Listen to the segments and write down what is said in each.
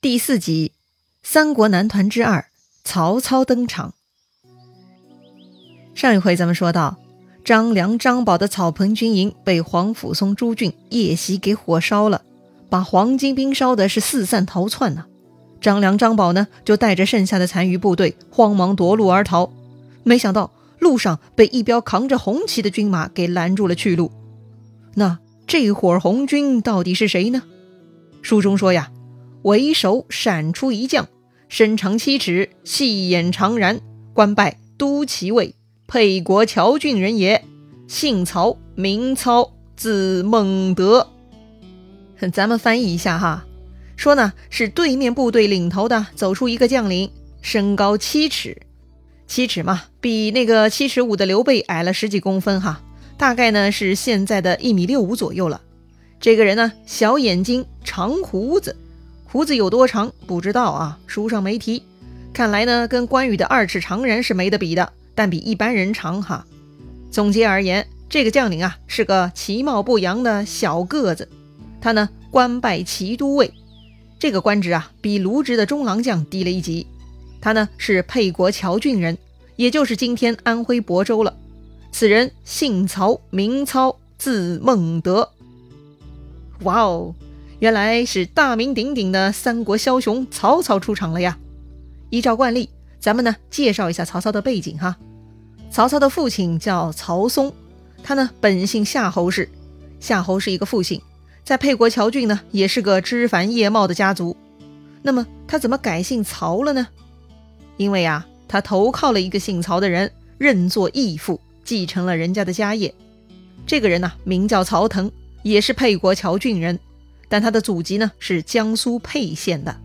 第四集《三国男团之二》曹操登场。上一回咱们说到，张良、张宝的草棚军营被黄甫松、朱俊夜袭给火烧了，把黄巾兵烧的是四散逃窜呐。张良、张宝呢，就带着剩下的残余部队慌忙夺路而逃，没想到路上被一彪扛着红旗的军马给拦住了去路。那这伙红军到底是谁呢？书中说呀。为首闪出一将，身长七尺，细眼长髯，官拜都骑尉，沛国谯郡人也。姓曹，名操，字孟德。咱们翻译一下哈，说呢是对面部队领头的走出一个将领，身高七尺，七尺嘛，比那个七尺五的刘备矮了十几公分哈，大概呢是现在的一米六五左右了。这个人呢，小眼睛，长胡子。胡子有多长不知道啊，书上没提。看来呢，跟关羽的二尺长人是没得比的，但比一般人长哈。总结而言，这个将领啊是个其貌不扬的小个子。他呢官拜骑都尉，这个官职啊比卢植的中郎将低了一级。他呢是沛国谯郡人，也就是今天安徽亳州了。此人姓曹，名操，字孟德。哇哦！原来是大名鼎鼎的三国枭雄曹操出场了呀！依照惯例，咱们呢介绍一下曹操的背景哈。曹操的父亲叫曹嵩，他呢本姓夏侯氏，夏侯是一个复姓，在沛国谯郡呢也是个枝繁叶茂的家族。那么他怎么改姓曹了呢？因为啊，他投靠了一个姓曹的人，认作义父，继承了人家的家业。这个人呢名叫曹腾，也是沛国谯郡人。但他的祖籍呢是江苏沛县的，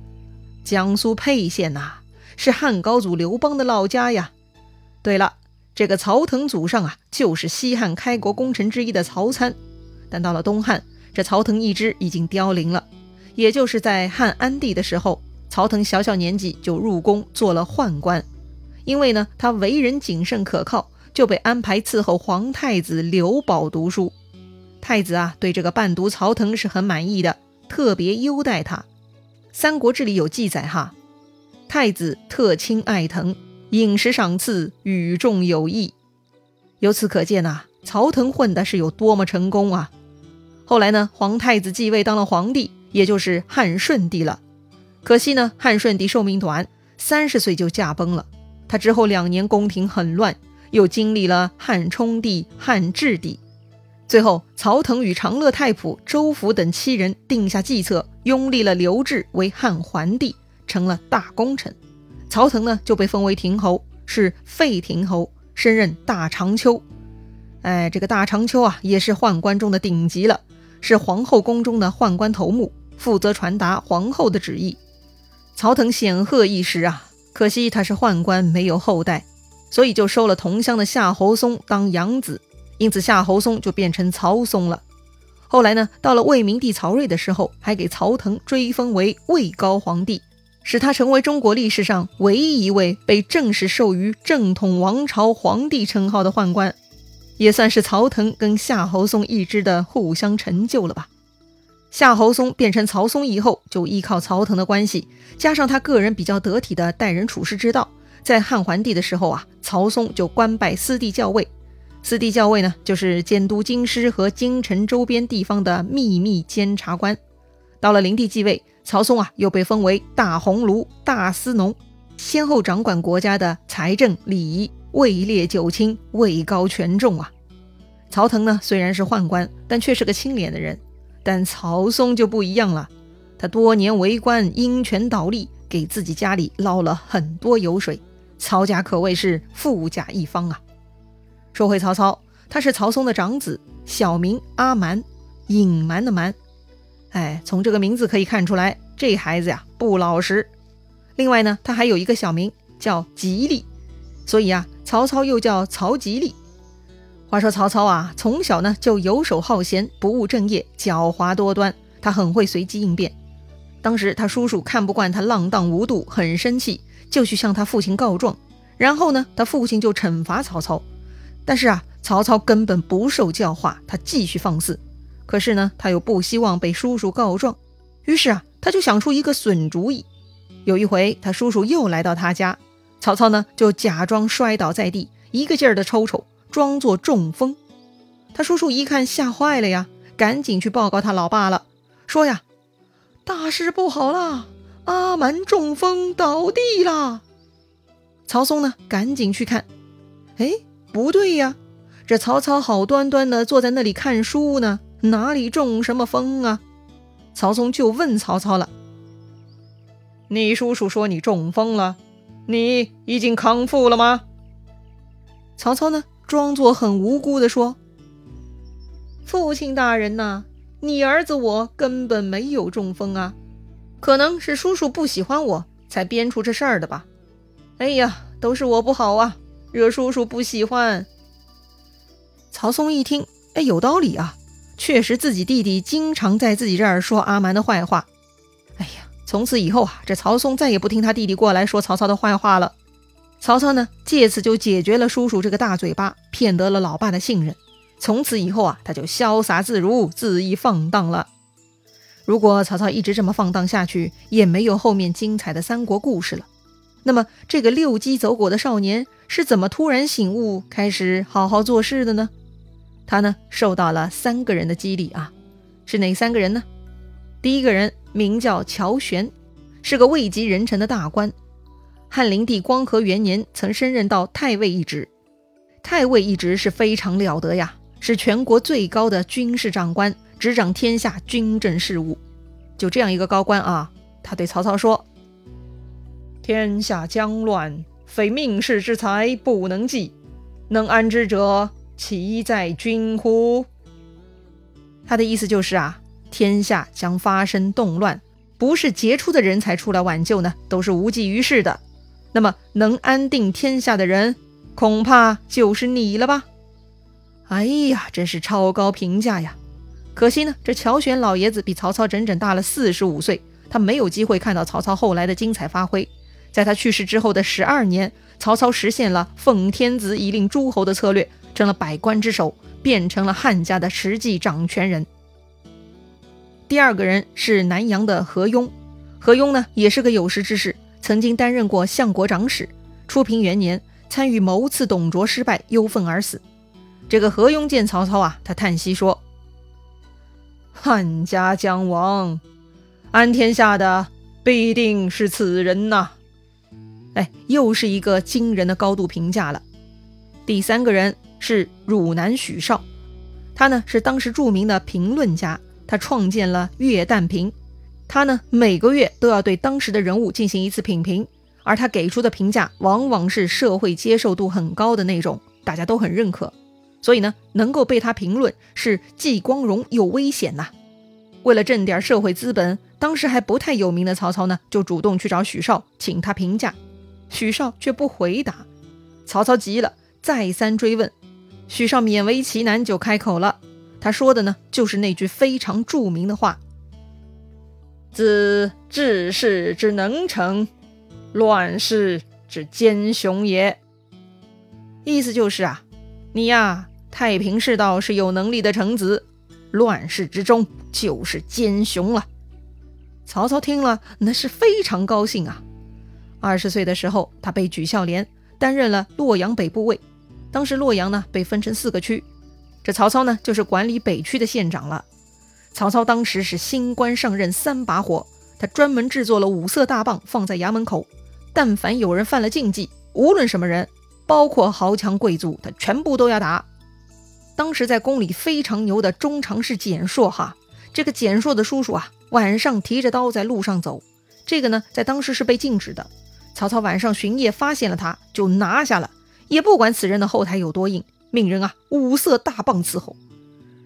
江苏沛县呐是汉高祖刘邦的老家呀。对了，这个曹腾祖上啊就是西汉开国功臣之一的曹参。但到了东汉，这曹腾一支已经凋零了。也就是在汉安帝的时候，曹腾小小年纪就入宫做了宦官，因为呢他为人谨慎可靠，就被安排伺候皇太子刘保读书。太子啊，对这个伴读曹腾是很满意的，特别优待他。《三国志》里有记载哈，太子特亲爱腾，饮食赏赐与众有异。由此可见呐，曹腾混的是有多么成功啊！后来呢，皇太子继位当了皇帝，也就是汉顺帝了。可惜呢，汉顺帝寿命短，三十岁就驾崩了。他之后两年宫廷很乱，又经历了汉冲帝、汉质帝。最后，曹腾与长乐太仆周福等七人定下计策，拥立了刘志为汉桓帝，成了大功臣。曹腾呢，就被封为亭侯，是废亭侯，升任大长秋。哎，这个大长秋啊，也是宦官中的顶级了，是皇后宫中的宦官头目，负责传达皇后的旨意。曹腾显赫一时啊，可惜他是宦官，没有后代，所以就收了同乡的夏侯松当养子。因此，夏侯松就变成曹嵩了。后来呢，到了魏明帝曹睿的时候，还给曹腾追封为魏高皇帝，使他成为中国历史上唯一一位被正式授予正统王朝皇帝称号的宦官，也算是曹腾跟夏侯松一支的互相成就了吧。夏侯松变成曹嵩以后，就依靠曹腾的关系，加上他个人比较得体的待人处事之道，在汉桓帝的时候啊，曹嵩就官拜司隶校尉。司隶校尉呢，就是监督京师和京城周边地方的秘密监察官。到了灵帝继位，曹嵩啊又被封为大鸿胪、大司农，先后掌管国家的财政、礼仪、位列九卿，位高权重啊。曹腾呢虽然是宦官，但却是个清廉的人。但曹嵩就不一样了，他多年为官，鹰权倒立，给自己家里捞了很多油水，曹家可谓是富甲一方啊。说回曹操，他是曹嵩的长子，小名阿瞒，隐瞒的瞒。哎，从这个名字可以看出来，这孩子呀不老实。另外呢，他还有一个小名叫吉利，所以啊，曹操又叫曹吉利。话说曹操啊，从小呢就游手好闲，不务正业，狡猾多端。他很会随机应变。当时他叔叔看不惯他浪荡无度，很生气，就去向他父亲告状。然后呢，他父亲就惩罚曹操。但是啊，曹操根本不受教化，他继续放肆。可是呢，他又不希望被叔叔告状，于是啊，他就想出一个损主意。有一回，他叔叔又来到他家，曹操呢就假装摔倒在地，一个劲儿的抽抽，装作中风。他叔叔一看吓坏了呀，赶紧去报告他老爸了，说呀，大事不好啦，阿瞒中风倒地啦。曹嵩呢赶紧去看，哎，不对呀，这曹操好端端的坐在那里看书呢，哪里中什么风啊？曹嵩就问曹操了：“你叔叔说你中风了，你已经康复了吗？”曹操呢，装作很无辜的说：“父亲大人呐，你儿子我根本没有中风啊，可能是叔叔不喜欢我才编出这事儿的吧。哎呀，都是我不好啊，惹叔叔不喜欢。”曹嵩一听，哎，有道理啊。确实，自己弟弟经常在自己这儿说阿瞒的坏话。哎呀，从此以后啊，这曹嵩再也不听他弟弟过来说曹操的坏话了。曹操呢，借此就解决了叔叔这个大嘴巴，骗得了老爸的信任。从此以后啊，他就潇洒自如、恣意放荡了。如果曹操一直这么放荡下去，也没有后面精彩的三国故事了。那么，这个六鸡走狗的少年是怎么突然醒悟，开始好好做事的呢？他呢，受到了三个人的激励啊，是哪三个人呢？第一个人名叫乔玄，是个位极人臣的大官，汉灵帝光和元年曾升任到太尉一职。太尉一职是非常了得呀，是全国最高的军事长官，执掌天下军政事务。就这样一个高官啊，他对曹操说：“天下将乱，非命世之才不能济，能安之者。”其在君乎？他的意思就是啊，天下将发生动乱，不是杰出的人才出来挽救呢，都是无济于事的。那么能安定天下的人，恐怕就是你了吧？哎呀，真是超高评价呀！可惜呢，这乔玄老爷子比曹操整整大了四十五岁，他没有机会看到曹操后来的精彩发挥。在他去世之后的十二年，曹操实现了奉天子以令诸侯的策略。成了百官之首，变成了汉家的实际掌权人。第二个人是南阳的何雍，何雍呢也是个有识之士，曾经担任过相国长史。初平元年，参与谋刺董卓失败，忧愤而死。这个何雍见曹操啊，他叹息说：“汉家将亡，安天下的必定是此人呐！”哎，又是一个惊人的高度评价了。第三个人。是汝南许绍，他呢是当时著名的评论家，他创建了《月旦评》，他呢每个月都要对当时的人物进行一次品评，而他给出的评价往往是社会接受度很高的那种，大家都很认可，所以呢能够被他评论是既光荣又危险呐。为了挣点社会资本，当时还不太有名的曹操呢就主动去找许绍请他评价，许绍却不回答，曹操急了，再三追问。许绍勉为其难就开口了，他说的呢，就是那句非常著名的话：“自治世之能臣，乱世之奸雄也。”意思就是啊，你呀，太平世道是有能力的臣子，乱世之中就是奸雄了。曹操听了，那是非常高兴啊。二十岁的时候，他被举孝廉，担任了洛阳北部尉。当时洛阳呢被分成四个区，这曹操呢就是管理北区的县长了。曹操当时是新官上任三把火，他专门制作了五色大棒放在衙门口，但凡有人犯了禁忌，无论什么人，包括豪强贵族，他全部都要打。当时在宫里非常牛的中常侍简硕哈，这个简硕的叔叔啊，晚上提着刀在路上走，这个呢在当时是被禁止的。曹操晚上巡夜发现了他，就拿下了。也不管此人的后台有多硬，命人啊五色大棒伺候。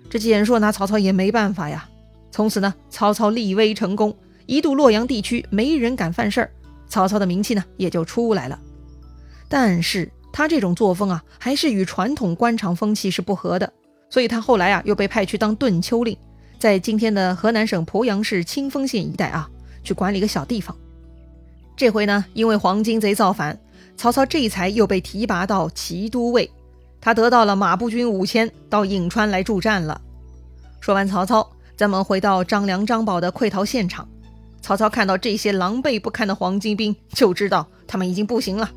这简硕拿曹操也没办法呀。从此呢，曹操立威成功，一度洛阳地区没人敢犯事儿，曹操的名气呢也就出来了。但是他这种作风啊，还是与传统官场风气是不合的，所以他后来啊又被派去当顿丘令，在今天的河南省鄱阳市清丰县一带啊，去管理个小地方。这回呢，因为黄巾贼造反。曹操这才又被提拔到骑都尉，他得到了马步军五千，到颍川来助战了。说完曹操，咱们回到张良、张宝的溃逃现场。曹操看到这些狼狈不堪的黄巾兵，就知道他们已经不行了。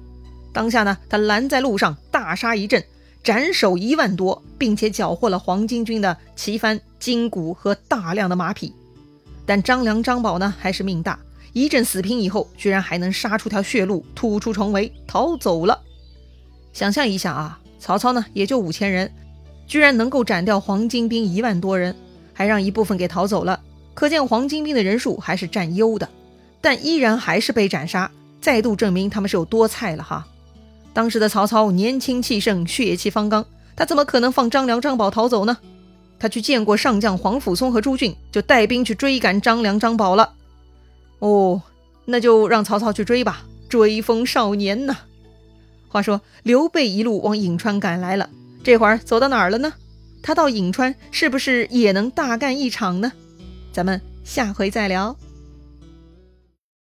当下呢，他拦在路上，大杀一阵，斩首一万多，并且缴获了黄巾军的旗幡、金鼓和大量的马匹。但张良、张宝呢，还是命大，一阵死拼以后，居然还能杀出条血路，突出重围，逃走了。想象一下啊，曹操呢，也就五千人，居然能够斩掉黄巾兵一万多人，还让一部分给逃走了。可见黄巾兵的人数还是占优的，但依然还是被斩杀，再度证明他们是有多菜了哈。当时的曹操年轻气盛，血气方刚，他怎么可能放张良、张宝逃走呢？他去见过上将黄甫松和朱俊，就带兵去追赶张良、张宝了。哦，那就让曹操去追吧，追风少年呐。话说刘备一路往颍川赶来了，这会儿走到哪儿了呢？他到颍川是不是也能大干一场呢？咱们下回再聊。